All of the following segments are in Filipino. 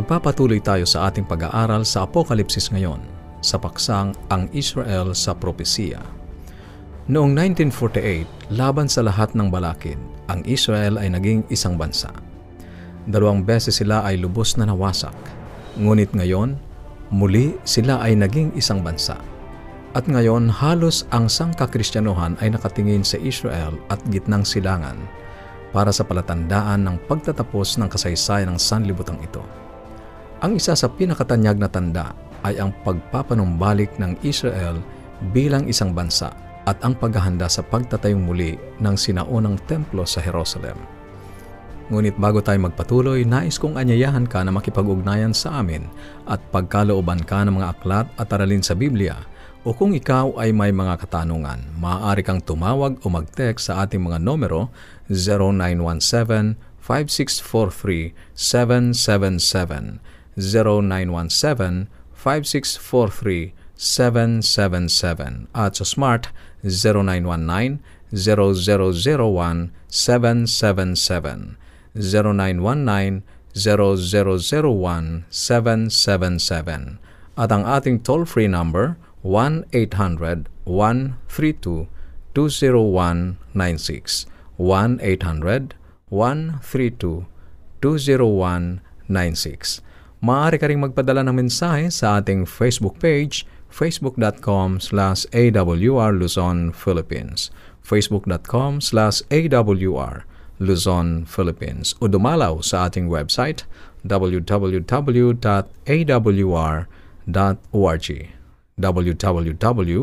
Magpapatuloy tayo sa ating pag-aaral sa Apokalipsis ngayon sa paksang Ang Israel sa Propesiya. Noong 1948, laban sa lahat ng balakid, ang Israel ay naging isang bansa. Dalawang beses sila ay lubos na nawasak. Ngunit ngayon, muli sila ay naging isang bansa. At ngayon, halos ang sangkakristyanuhan ay nakatingin sa Israel at gitnang silangan para sa palatandaan ng pagtatapos ng kasaysayan ng sanlibutan ito. Ang isa sa pinakatanyag na tanda ay ang pagpapanumbalik ng Israel bilang isang bansa at ang paghahanda sa pagtatayong muli ng sinaunang templo sa Jerusalem. Ngunit bago tayo magpatuloy, nais kong anyayahan ka na makipag-ugnayan sa amin at pagkalooban ka ng mga aklat at aralin sa Biblia o kung ikaw ay may mga katanungan, maaari kang tumawag o mag-text sa ating mga numero 0917 5643 777 0917-5643-777 at sa Smart 0919-0001-777 0919-0001-777 at ang ating toll-free number 1-800-132-20196 1-800-132-20196 Maaari ka rin magpadala ng mensahe sa ating Facebook page, facebook.com slash awr Luzon, Philippines, facebook.com slash awr Luzon, Philippines, o dumalaw sa ating website, www.awr.org www.awr.org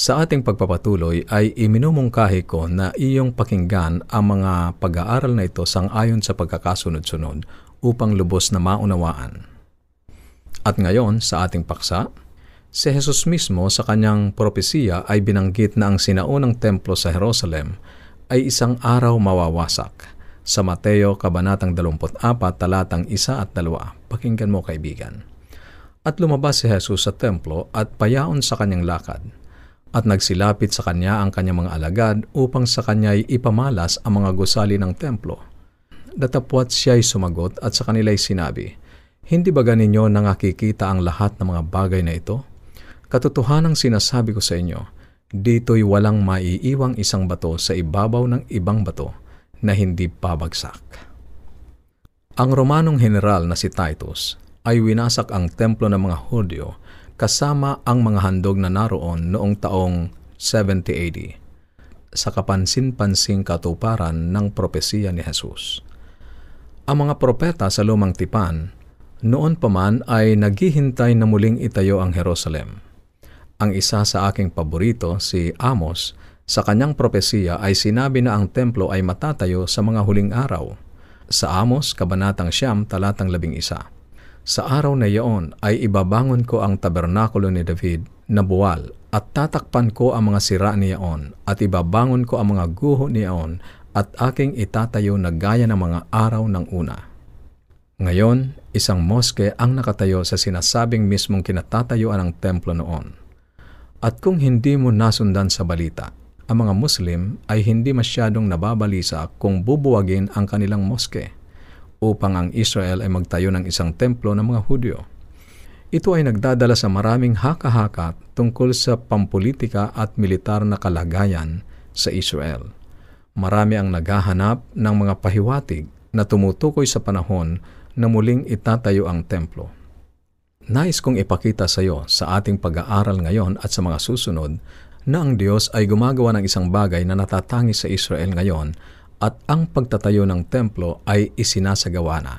sa ating pagpapatuloy ay iminumungkahi ko na iyong pakinggan ang mga pag-aaral na ito sang ayon sa pagkakasunod-sunod upang lubos na maunawaan. At ngayon sa ating paksa, si Jesus mismo sa kanyang propesiya ay binanggit na ang sinaunang templo sa Jerusalem ay isang araw mawawasak. Sa Mateo Kabanatang 24, talatang 1 at 2, pakinggan mo kaibigan. At lumabas si Jesus sa templo at payaon sa kanyang lakad at nagsilapit sa kanya ang kanyang mga alagad upang sa kanya'y ipamalas ang mga gusali ng templo. Datapwat siya'y sumagot at sa kanila'y sinabi, Hindi ba ganinyo nangakikita ang lahat ng mga bagay na ito? Katotohanang sinasabi ko sa inyo, dito'y walang maiiwang isang bato sa ibabaw ng ibang bato na hindi pabagsak. Ang Romanong general na si Titus ay winasak ang templo ng mga Hudyo kasama ang mga handog na naroon noong taong 70 AD sa kapansin-pansing katuparan ng propesiya ni Jesus. Ang mga propeta sa lumang tipan noon pa man ay naghihintay na muling itayo ang Jerusalem. Ang isa sa aking paborito, si Amos, sa kanyang propesiya ay sinabi na ang templo ay matatayo sa mga huling araw. Sa Amos, Kabanatang Siyam, talatang labing isa. Sa araw na iyon ay ibabangon ko ang tabernakulo ni David na buwal at tatakpan ko ang mga sira niyaon at ibabangon ko ang mga guho niyaon at aking itatayo na gaya ng mga araw ng una. Ngayon, isang moske ang nakatayo sa sinasabing mismong kinatatayuan ng templo noon. At kung hindi mo nasundan sa balita, ang mga Muslim ay hindi masyadong nababalisa kung bubuwagin ang kanilang moske upang ang Israel ay magtayo ng isang templo ng mga Hudyo. Ito ay nagdadala sa maraming haka-haka tungkol sa pampolitika at militar na kalagayan sa Israel. Marami ang naghahanap ng mga pahiwatig na tumutukoy sa panahon na muling itatayo ang templo. Nais kong ipakita sa iyo sa ating pag-aaral ngayon at sa mga susunod na ang Diyos ay gumagawa ng isang bagay na natatangi sa Israel ngayon at ang pagtatayo ng templo ay isinasagawa na.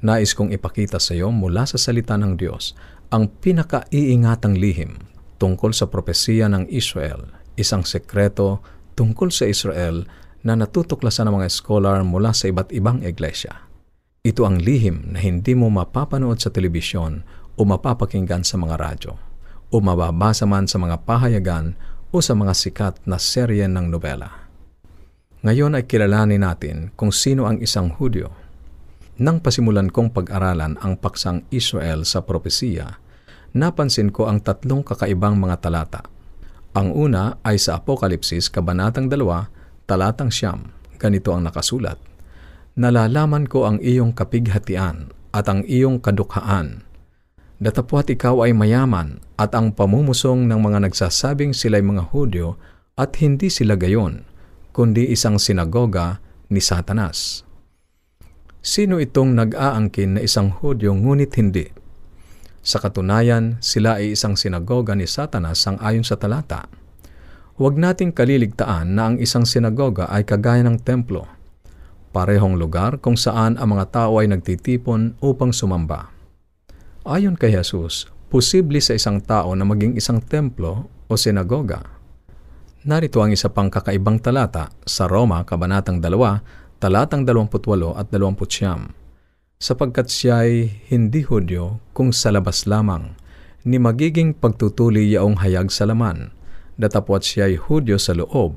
Nais kong ipakita sa iyo mula sa salita ng Diyos ang pinakaiingatang lihim tungkol sa propesiya ng Israel, isang sekreto tungkol sa Israel na natutuklasan ng mga scholar mula sa iba't ibang iglesia. Ito ang lihim na hindi mo mapapanood sa telebisyon o mapapakinggan sa mga radyo o mababasa man sa mga pahayagan o sa mga sikat na serye ng nobela. Ngayon ay kilalanin natin kung sino ang isang Hudyo. Nang pasimulan kong pag-aralan ang paksang Israel sa propesiya, napansin ko ang tatlong kakaibang mga talata. Ang una ay sa Apokalipsis, Kabanatang 2, Talatang Siyam. ganito ang nakasulat, Nalalaman ko ang iyong kapighatian at ang iyong kadukhaan. Datapwat ikaw ay mayaman at ang pamumusong ng mga nagsasabing sila'y mga Hudyo at hindi sila gayon, kundi isang sinagoga ni Satanas. Sino itong nag-aangkin na isang Hudyo ngunit hindi? Sa katunayan, sila ay isang sinagoga ni Satanas sang ayon sa talata. Huwag nating kaliligtaan na ang isang sinagoga ay kagaya ng templo parehong lugar kung saan ang mga tao ay nagtitipon upang sumamba. Ayon kay Jesus, posible sa isang tao na maging isang templo o sinagoga. Narito ang isa pang kakaibang talata sa Roma, Kabanatang 2, talatang 28 at 29. Sapagkat siya ay hindi Hudyo kung sa labas lamang, ni magiging pagtutuli yaong hayag sa laman, datapwat siya ay Hudyo sa loob,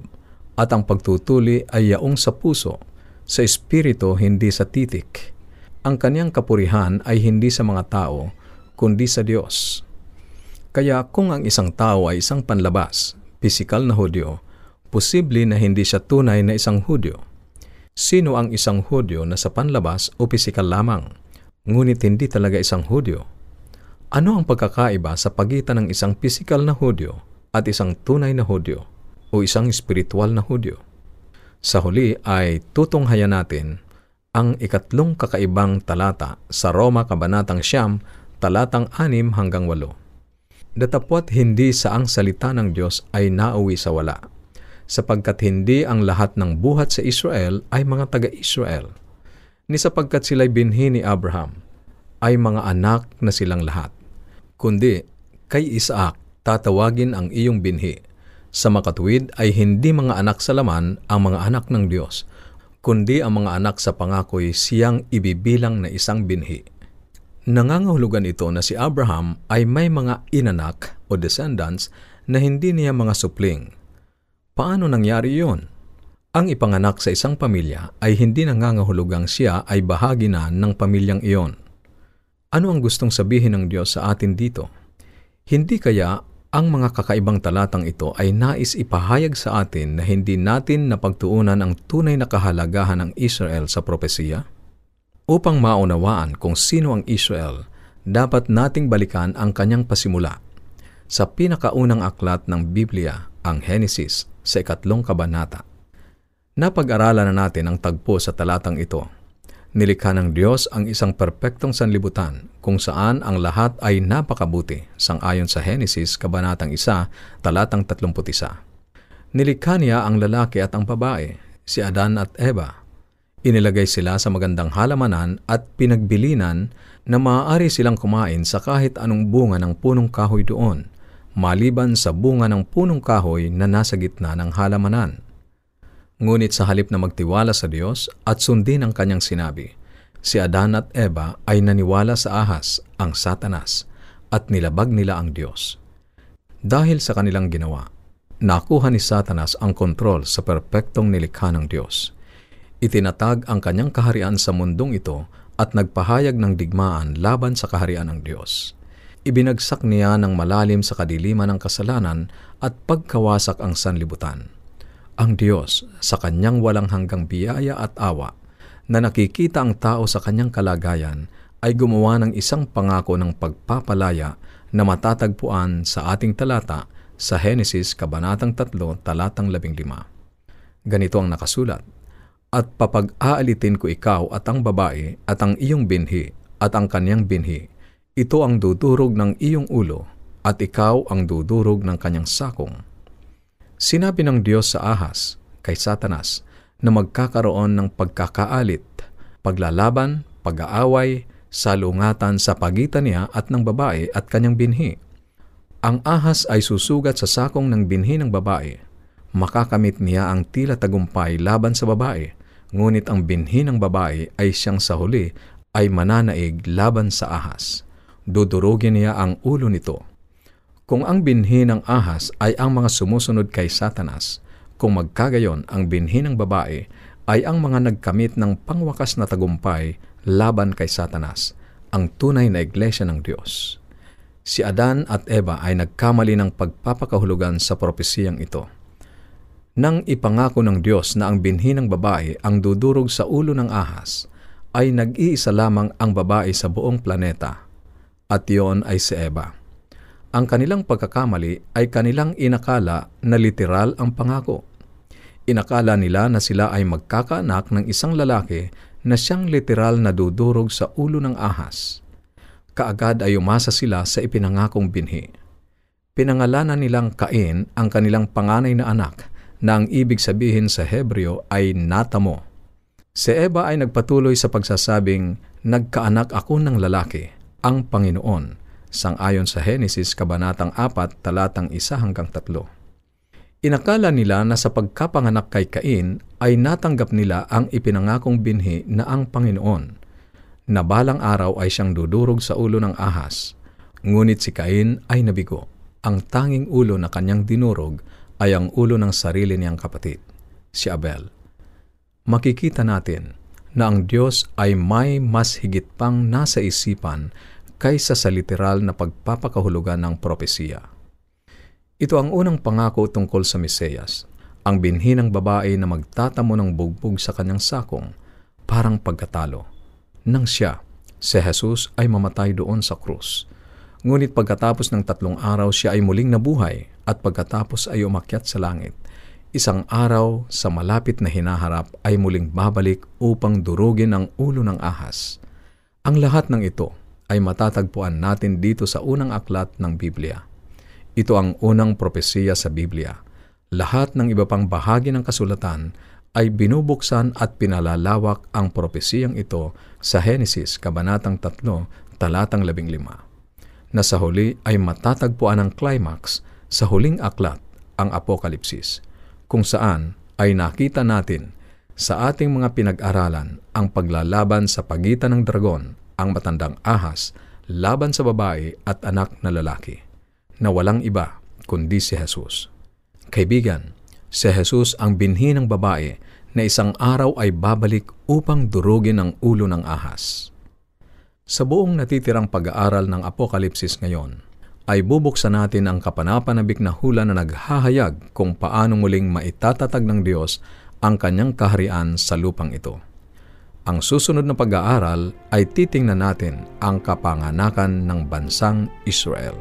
at ang pagtutuli ay yaong sa puso, sa espiritu hindi sa titik. Ang kanyang kapurihan ay hindi sa mga tao, kundi sa Diyos. Kaya kung ang isang tao ay isang panlabas, pisikal na Hudyo, posible na hindi siya tunay na isang Hudyo. Sino ang isang Hudyo na sa panlabas o pisikal lamang, ngunit hindi talaga isang Hudyo? Ano ang pagkakaiba sa pagitan ng isang pisikal na Hudyo at isang tunay na Hudyo o isang espiritual na Hudyo? Sa huli ay tutunghayan natin ang ikatlong kakaibang talata sa Roma Kabanatang Siyam, talatang 6 hanggang 8. Datapwat hindi sa ang salita ng Diyos ay nauwi sa wala, sapagkat hindi ang lahat ng buhat sa Israel ay mga taga-Israel, ni sapagkat sila'y binhi ni Abraham, ay mga anak na silang lahat. Kundi, kay Isaac tatawagin ang iyong binhi, sa makatuwid ay hindi mga anak sa laman ang mga anak ng Diyos, kundi ang mga anak sa pangako'y siyang ibibilang na isang binhi. Nangangahulugan ito na si Abraham ay may mga inanak o descendants na hindi niya mga supling. Paano nangyari yon? Ang ipanganak sa isang pamilya ay hindi nangangahulugang siya ay bahagi na ng pamilyang iyon. Ano ang gustong sabihin ng Diyos sa atin dito? Hindi kaya ang mga kakaibang talatang ito ay nais ipahayag sa atin na hindi natin napagtuunan ang tunay na kahalagahan ng Israel sa propesiya? Upang maunawaan kung sino ang Israel, dapat nating balikan ang kanyang pasimula. Sa pinakaunang aklat ng Biblia, ang Henesis, sa ikatlong kabanata. Napag-aralan na natin ang tagpo sa talatang ito Nilikha ng Diyos ang isang perpektong sanlibutan kung saan ang lahat ay napakabuti sangayon sa Henesis Kabanatang 1, talatang 31. Nilikha niya ang lalaki at ang babae, si Adan at Eva. Inilagay sila sa magandang halamanan at pinagbilinan na maaari silang kumain sa kahit anong bunga ng punong kahoy doon, maliban sa bunga ng punong kahoy na nasa gitna ng halamanan. Ngunit sa halip na magtiwala sa Diyos at sundin ang kanyang sinabi, si Adan at Eva ay naniwala sa ahas, ang satanas, at nilabag nila ang Diyos. Dahil sa kanilang ginawa, nakuha ni satanas ang kontrol sa perpektong nilikha ng Diyos. Itinatag ang kanyang kaharian sa mundong ito at nagpahayag ng digmaan laban sa kaharian ng Diyos. Ibinagsak niya ng malalim sa kadiliman ng kasalanan at pagkawasak ang sanlibutan ang Diyos sa kanyang walang hanggang biyaya at awa na nakikita ang tao sa kanyang kalagayan ay gumawa ng isang pangako ng pagpapalaya na matatagpuan sa ating talata sa Henesis Kabanatang 3, talatang 15. Ganito ang nakasulat, At papag-aalitin ko ikaw at ang babae at ang iyong binhi at ang kanyang binhi. Ito ang dudurog ng iyong ulo at ikaw ang dudurog ng kanyang sakong Sinabi ng Diyos sa ahas kay Satanas na magkakaroon ng pagkakaalit, paglalaban, pag-aaway, salungatan sa pagitan niya at ng babae at kanyang binhi. Ang ahas ay susugat sa sakong ng binhi ng babae. Makakamit niya ang tila tagumpay laban sa babae, ngunit ang binhi ng babae ay siyang sa huli ay mananaig laban sa ahas. Dudurugin niya ang ulo nito kung ang binhi ng ahas ay ang mga sumusunod kay Satanas, kung magkagayon ang binhi ng babae ay ang mga nagkamit ng pangwakas na tagumpay laban kay Satanas, ang tunay na iglesia ng Diyos. Si Adan at Eva ay nagkamali ng pagpapakahulugan sa propesiyang ito. Nang ipangako ng Diyos na ang binhi ng babae ang dudurog sa ulo ng ahas, ay nag-iisa lamang ang babae sa buong planeta, at iyon ay si Eva. Ang kanilang pagkakamali ay kanilang inakala na literal ang pangako. Inakala nila na sila ay magkakaanak ng isang lalaki na siyang literal na dudurog sa ulo ng ahas. Kaagad ay umasa sila sa ipinangakong binhi. Pinangalanan nilang Cain ang kanilang panganay na anak na ang ibig sabihin sa Hebreo ay natamo. Si Eva ay nagpatuloy sa pagsasabing, Nagkaanak ako ng lalaki, ang Panginoon, sangayon sa Henesis Kabanatang 4, talatang 1 hanggang 3. Inakala nila na sa pagkapanganak kay Cain ay natanggap nila ang ipinangakong binhi na ang Panginoon, na balang araw ay siyang dudurog sa ulo ng ahas. Ngunit si Cain ay nabigo. Ang tanging ulo na kanyang dinurog ay ang ulo ng sarili niyang kapatid, si Abel. Makikita natin na ang Diyos ay may mas higit pang nasa isipan kaysa sa literal na pagpapakahulugan ng propesiya. Ito ang unang pangako tungkol sa Mesiyas, ang binhi ng babae na magtatamo ng bugbog sa kanyang sakong, parang pagkatalo. Nang siya, si Jesus ay mamatay doon sa krus. Ngunit pagkatapos ng tatlong araw siya ay muling nabuhay at pagkatapos ay umakyat sa langit. Isang araw sa malapit na hinaharap ay muling babalik upang durugin ang ulo ng ahas. Ang lahat ng ito ay matatagpuan natin dito sa unang aklat ng Biblia. Ito ang unang propesiya sa Biblia. Lahat ng iba pang bahagi ng kasulatan ay binubuksan at pinalalawak ang propesiyang ito sa Henesis Kabanatang 3, talatang 15. Na sa huli ay matatagpuan ang climax sa huling aklat, ang Apokalipsis, kung saan ay nakita natin sa ating mga pinag-aralan ang paglalaban sa pagitan ng dragon, ang matandang ahas, laban sa babae at anak na lalaki, na walang iba kundi si Jesus. Kaibigan, si Jesus ang binhi ng babae na isang araw ay babalik upang durugin ang ulo ng ahas. Sa buong natitirang pag-aaral ng Apokalipsis ngayon, ay bubuksan natin ang kapanapanabik na hula na naghahayag kung paano muling maitatatag ng Diyos ang kanyang kaharian sa lupang ito. Ang susunod na pag-aaral ay titingnan natin ang kapanganakan ng bansang Israel.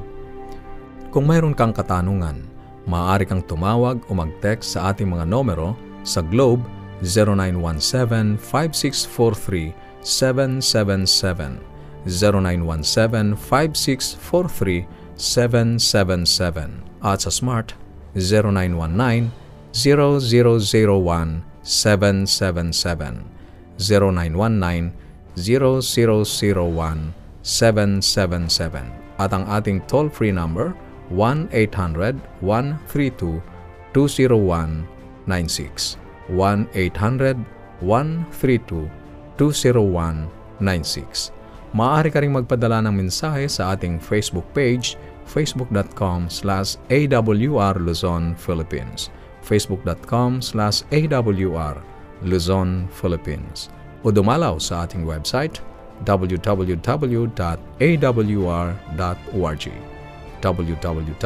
Kung mayroon kang katanungan, maaari kang tumawag o mag-text sa ating mga numero sa Globe 0917-5643-777, 0917-5643 777 at sa Smart. 0919 0001 777 0919 0001 777 at ang ating toll-free number 1-800-132-20196 1-800-132-20196 Maaari ka rin magpadala ng mensahe sa ating Facebook page, facebook.com slash awr Luzon, Philippines, facebook.com slash awr Luzon, Philippines, o dumalaw sa ating website www.awr.org www.awr.org